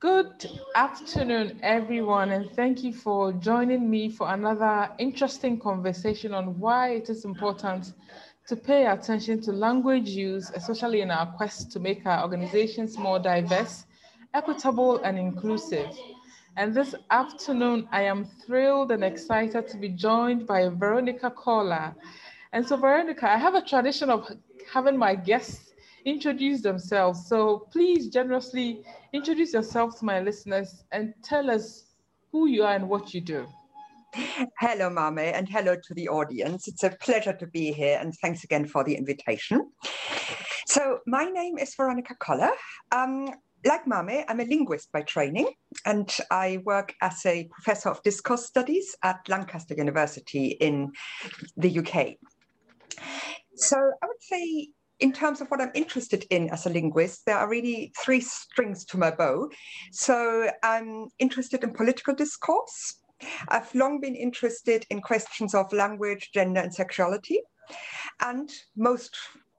Good afternoon, everyone, and thank you for joining me for another interesting conversation on why it is important to pay attention to language use, especially in our quest to make our organizations more diverse, equitable, and inclusive. And this afternoon, I am thrilled and excited to be joined by Veronika Koller. And so, Veronika, I have a tradition of having my guests introduce themselves. So please generously introduce yourself to my listeners and tell us who you are and what you do. Hello, Mame, and hello to the audience. It's a pleasure to be here, and thanks again for the invitation. So, my name is Veronika Koller. Um, like Mame, I'm a linguist by training, and I work as a professor of discourse studies at Lancaster University in the UK. So, I would say in terms of what I'm interested in as a linguist, there are really three strings to my bow. So I'm interested in political discourse. I've long been interested in questions of language, gender, and sexuality. And most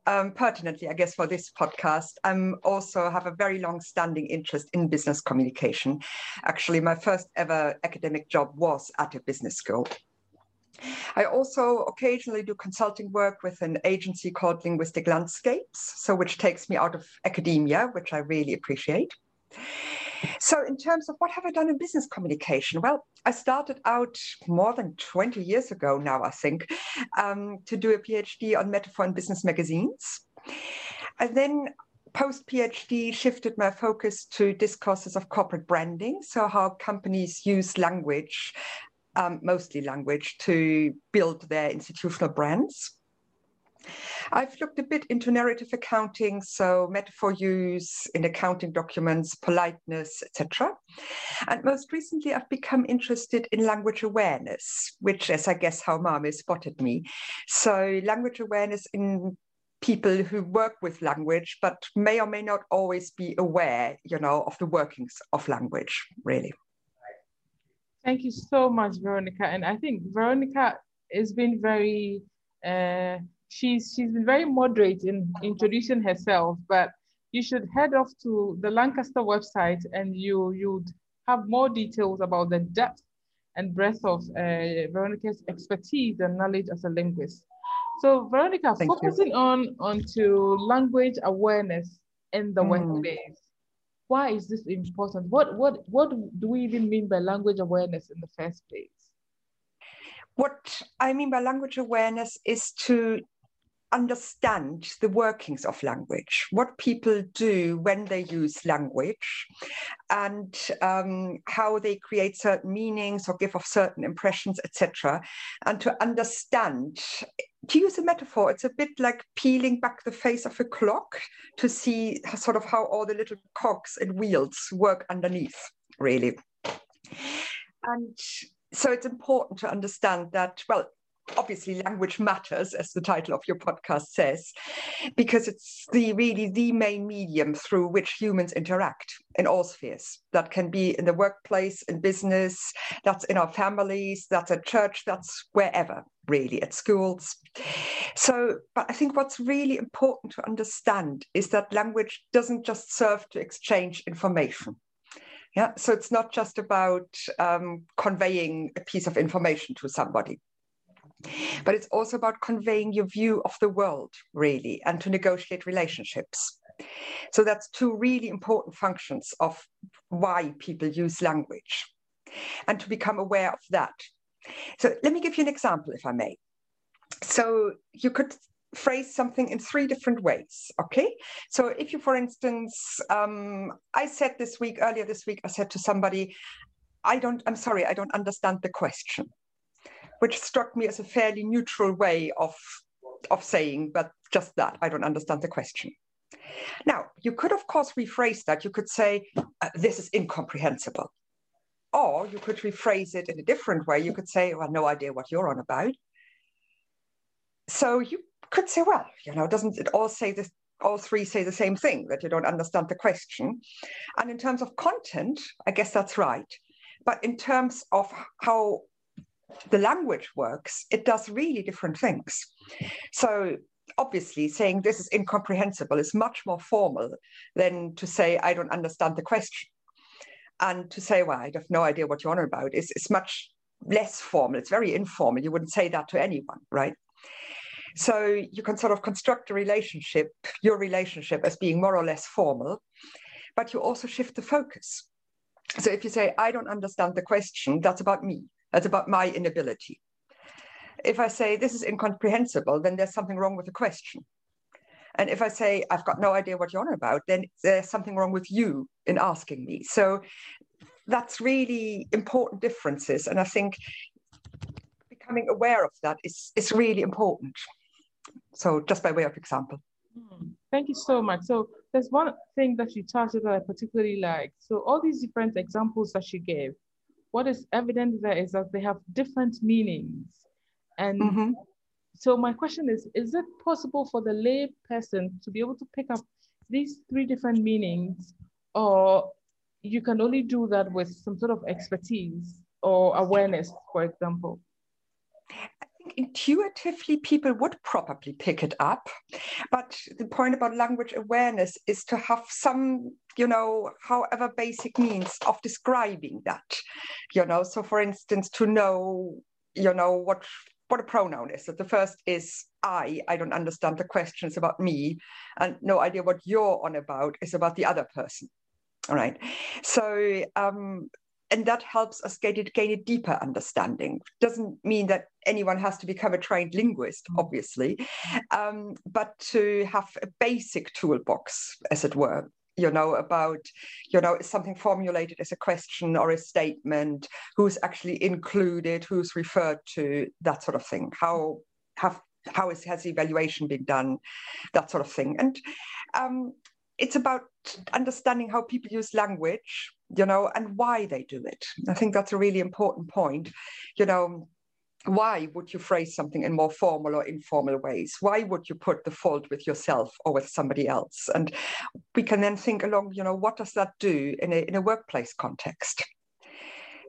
um, pertinently, I guess, for this podcast, I also have a very long-standing interest in business communication. Actually, my first ever academic job was at a business school. I also occasionally do consulting work with an agency called Linguistic Landscapes, so which takes me out of academia, which I really appreciate. So, in terms of what have I done in business communication? Well, I started out more than 20 years ago now, I think, um, to do a PhD on metaphor in business magazines. And then post PhD shifted my focus to discourses of corporate branding. So, how companies use language um, mostly language, to build their institutional brands. I've looked a bit into narrative accounting, so metaphor use in accounting documents, politeness, etc. And most recently, I've become interested in language awareness, which is, I guess, how Mame spotted me. So, language awareness in people who work with language, but may or may not always be aware, you know, of the workings of language, really. Thank you so much, Veronika. And I think Veronika has been very, uh, she's, she's been very moderate in introducing herself, but you should head off to the Lancaster website and you, you'd have more details about the depth and breadth of uh, Veronika's expertise and knowledge as a linguist. So Veronika, Thank focusing you. on onto language awareness in the mm. workplace why is this important? What, what, what do we even mean by language awareness in the first place? What I mean by language awareness is to understand the workings of language, what people do when they use language, and um, how they create certain meanings or give off certain impressions, etc. And to understand, to use a metaphor, it's a bit like peeling back the face of a clock to see sort of how all the little cogs and wheels work underneath, really. And so it's important to understand that, well, obviously language matters as the title of your podcast says because it's the really the main medium through which humans interact in all spheres that can be in the workplace in business that's in our families that's at church that's wherever really at schools so but i think what's really important to understand is that language doesn't just serve to exchange information yeah, so it's not just about um, conveying a piece of information to somebody. But it's also about conveying your view of the world, really, and to negotiate relationships. So that's two really important functions of why people use language and to become aware of that. So let me give you an example, if I may. So you could phrase something in three different ways. Okay. So if you, for instance, um, I said this week, earlier this week, I said to somebody, I don't, I'm sorry, I don't understand the question which struck me as a fairly neutral way of, of saying, but just that, I don't understand the question. Now, you could, of course, rephrase that. You could say, uh, this is incomprehensible. Or you could rephrase it in a different way. You could say, well, no idea what you're on about. So you could say, well, you know, doesn't it all say this? All three say the same thing that you don't understand the question. And in terms of content, I guess that's right. But in terms of how the language works, it does really different things. So obviously saying this is incomprehensible is much more formal than to say I don't understand the question. And to say, well, I have no idea what you're on about is, is much less formal. It's very informal. You wouldn't say that to anyone, right? So you can sort of construct a relationship, your relationship, as being more or less formal, but you also shift the focus. So if you say, I don't understand the question, that's about me, that's about my inability. If I say, this is incomprehensible, then there's something wrong with the question. And if I say, I've got no idea what you're on about, then there's something wrong with you in asking me. So that's really important differences. And I think becoming aware of that is, is really important. So just by way of example. Hmm. Thank you so much. So there's one thing that you touched that I particularly like. So all these different examples that you gave, what is evident there is that they have different meanings. And mm-hmm. So my question is, is it possible for the lay person to be able to pick up these three different meanings? Or you can only do that with some sort of expertise or awareness, for example? I think intuitively people would probably pick it up. But the point about language awareness is to have some you know however basic means of describing that you know. So for instance to know you know what what a pronoun is. That the first is i. I don't understand the questions about me. And no idea what you're on about. Is about the other person. All right. So um and that helps us get it, gain a deeper understanding. Doesn't mean that anyone has to become a trained linguist, mm. obviously, um, but to have a basic toolbox, as it were, you know, about, you know, something formulated as a question or a statement, who's actually included, who's referred to, that sort of thing. How have how is has evaluation been done, that sort of thing. And um, it's about understanding how people use language you know, and why they do it. I think that's a really important point. You know, why would you phrase something in more formal or informal ways? Why would you put the fault with yourself or with somebody else? And we can then think along, you know, what does that do in a, in a workplace context?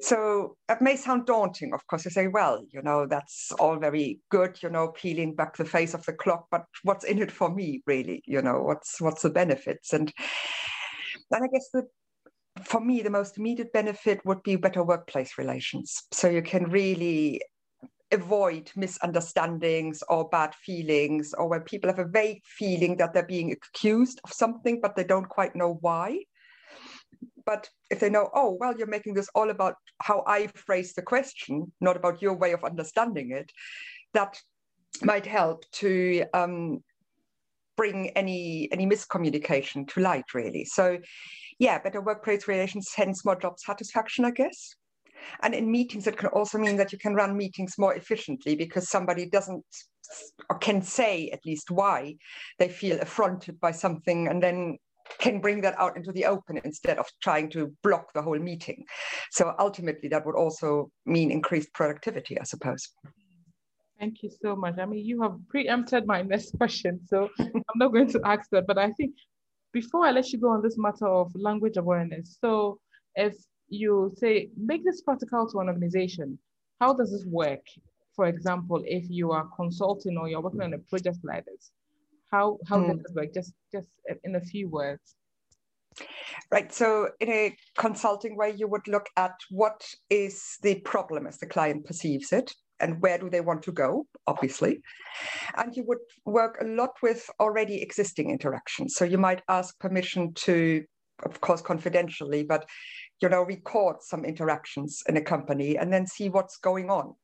So it may sound daunting, of course. You say, well, you know, that's all very good, you know, peeling back the face of the clock, but what's in it for me, really? You know, what's what's the benefits? And and I guess the for me, the most immediate benefit would be better workplace relations. So you can really avoid misunderstandings or bad feelings, or when people have a vague feeling that they're being accused of something, but they don't quite know why. But if they know, oh, well, you're making this all about how I phrase the question, not about your way of understanding it, that might help to um, bring any any miscommunication to light, really. So yeah, better workplace relations, hence more job satisfaction, I guess. And in meetings, it can also mean that you can run meetings more efficiently because somebody doesn't or can say at least why they feel affronted by something and then can bring that out into the open instead of trying to block the whole meeting. So ultimately, that would also mean increased productivity, I suppose. Thank you so much. I mean, you have preempted my next question, so I'm not going to ask that, but I think before I let you go on this matter of language awareness, so if you say, make this practical to an organization, how does this work? For example, if you are consulting or you're working on a project like this, how, how mm. does this work? Just, just in a few words. Right. So, in a consulting way, you would look at what is the problem as the client perceives it and where do they want to go, obviously. And you would work a lot with already existing interactions. So you might ask permission to, of course, confidentially, but you know, record some interactions in a company and then see what's going on.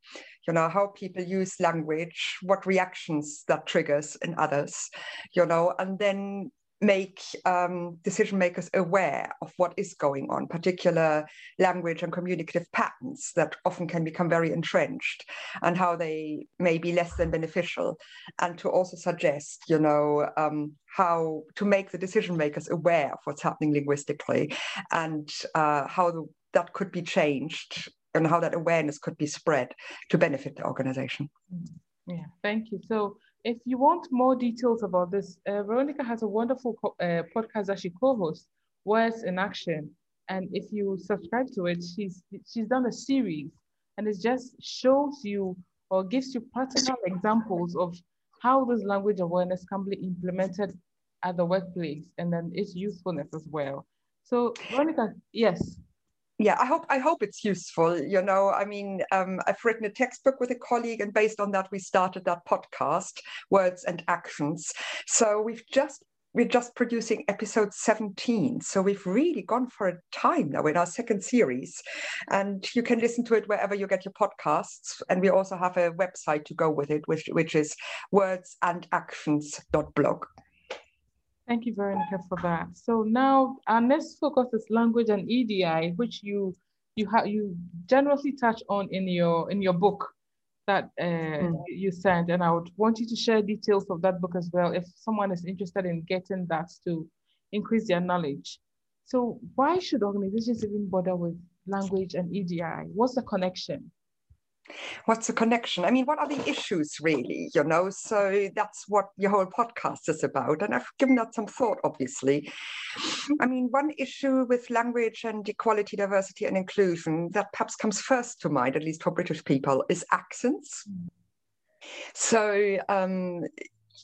You know, how people use language, what reactions that triggers in others, you know, and then make um, decision makers aware of what is going on, particular language and communicative patterns that often can become very entrenched and how they may be less than beneficial. And to also suggest, you know, um, how to make the decision makers aware of what's happening linguistically and uh, how the, that could be changed and how that awareness could be spread to benefit the organization. Yeah, thank you. So if you want more details about this, uh, Veronika has a wonderful uh, podcast that she co-hosts, Words in Action. And if you subscribe to it, she's she's done a series, and it just shows you or gives you practical examples of how this language awareness can be implemented at the workplace and then its usefulness as well. So Veronika, yes. Yeah, I hope I hope it's useful. You know, I mean, um, I've written a textbook with a colleague, and based on that, we started that podcast, Words and Actions. So we've just we're just producing episode 17. So we've really gone for a time now in our second series. And you can listen to it wherever you get your podcasts. And we also have a website to go with it, which, which is wordsandactions.blog. Thank you, Veronika, for that. So now our next focus is language and EDI, which you you have you generously touch on in your in your book that uh, mm. you sent, and I would want you to share details of that book as well if someone is interested in getting that to increase their knowledge. So why should organizations even bother with language and EDI? What's the connection? What's the connection? I mean what are the issues really you know? So that's what your whole podcast is about. And i've given that some thought obviously. I mean one issue with language and equality diversity and inclusion that perhaps comes first to mind at least for british people is accents. So um,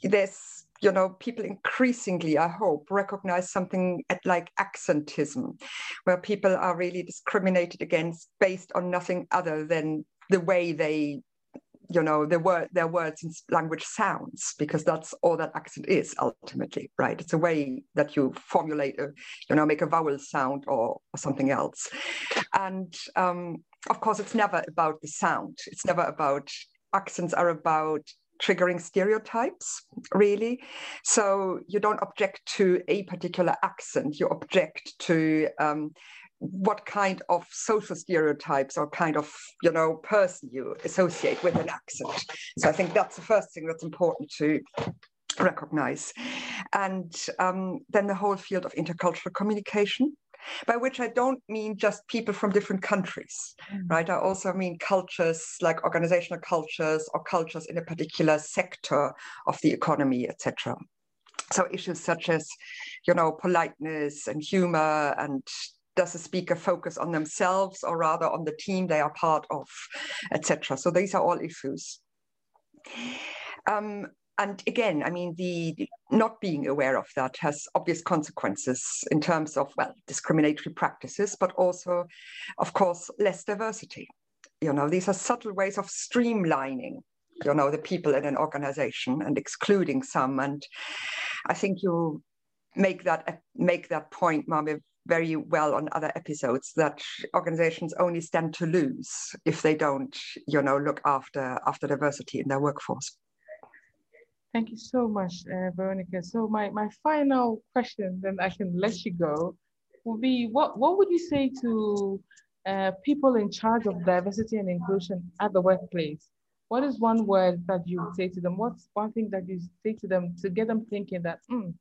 there's you know people increasingly i hope recognize something at like accentism where people are really discriminated against based on nothing other than the way they you know the word their words and language sounds because that's all that accent is ultimately right? It's a way that you formulate a you know make a vowel sound or, or something else. And um, of course it's never about the sound. It's never about accents are about triggering stereotypes really. So you don't object to a particular accent. You object to um, what kind of social stereotypes or kind of you know person you associate with an accent so i think that's the first thing that's important to recognize and um, then the whole field of intercultural communication by which I don't mean just people from different countries, mm. right? I also mean cultures like organizational cultures or cultures in a particular sector of the economy, etc. So issues such as, you know, politeness and humor and does the speaker focus on themselves or rather on the team they are part of, etc. So these are all issues. Um, and again, I mean, the, not being aware of that has obvious consequences in terms of, well, discriminatory practices, but also, of course, less diversity. You know, these are subtle ways of streamlining, you know, the people in an organization and excluding some. And I think you make that make that point, Mami, very well on other episodes that organizations only stand to lose if they don't you know look after after diversity in their workforce. Thank you so much uh, veronika. So my my final question then i can let you go will be what what would you say to uh, people in charge of diversity and inclusion at the workplace? What is one word that you would say to them? What's one thing that you say to them to get them thinking that mm,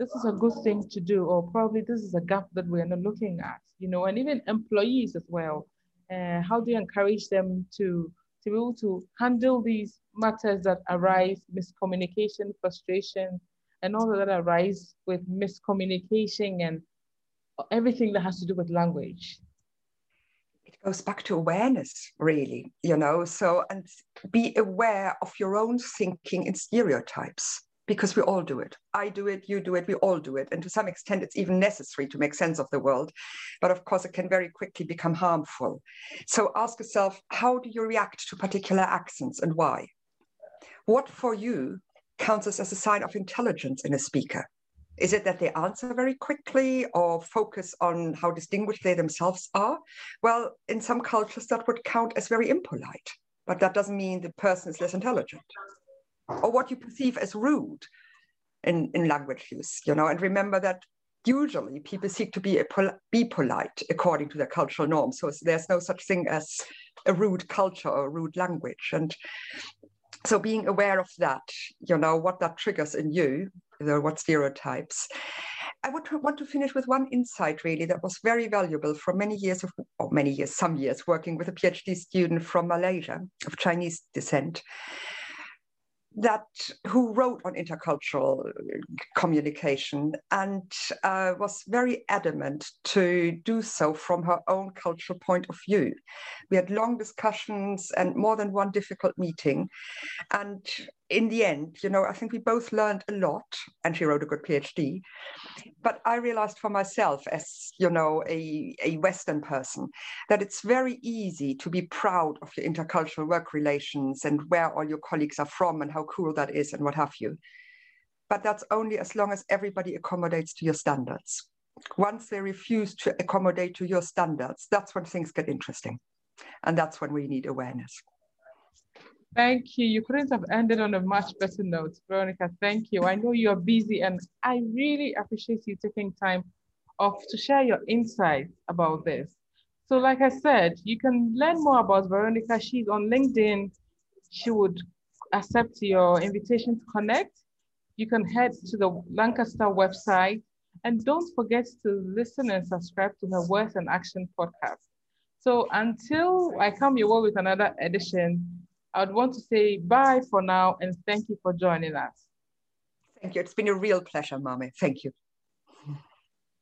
this is a good thing to do, or probably this is a gap that we're not looking at, you know, and even employees as well. Uh, how do you encourage them to, to be able to handle these matters that arise, miscommunication, frustration, and all that arise with miscommunication and everything that has to do with language? It goes back to awareness, really, you know, so and be aware of your own thinking and stereotypes because we all do it. I do it, you do it, we all do it. And to some extent, it's even necessary to make sense of the world. But of course, it can very quickly become harmful. So ask yourself how do you react to particular accents and why? What for you counts as a sign of intelligence in a speaker? Is it that they answer very quickly or focus on how distinguished they themselves are? Well, in some cultures, that would count as very impolite, but that doesn't mean the person is less intelligent or what you perceive as rude in, in language use, you know, and remember that usually people seek to be, pol- be polite according to their cultural norms. So there's no such thing as a rude culture or rude language. And so being aware of that, you know, what that triggers in you, you know, what stereotypes. I would want to finish with one insight really that was very valuable for many years of, or many years, some years working with a PhD student from Malaysia of Chinese descent that who wrote on intercultural communication and uh, was very adamant to do so from her own cultural point of view. We had long discussions and more than one difficult meeting. And in the end, you know, I think we both learned a lot, and she wrote a good PhD. But I realized for myself, as you know, a, a Western person, that it's very easy to be proud of your intercultural work relations and where all your colleagues are from and how cool that is and what have you. But that's only as long as everybody accommodates to your standards. Once they refuse to accommodate to your standards, that's when things get interesting. And that's when we need awareness. Thank you. You couldn't have ended on a much better note, Veronika. Thank you. I know you're busy, and I really appreciate you taking time off to share your insights about this. So, like I said, you can learn more about Veronika. She's on LinkedIn. She would accept your invitation to connect. You can head to the Lancaster website. And don't forget to listen and subscribe to her Words and Action podcast. So until I come your way with another edition, I would want to say bye for now and thank you for joining us. Thank you. It's been a real pleasure, Mommy. Thank you.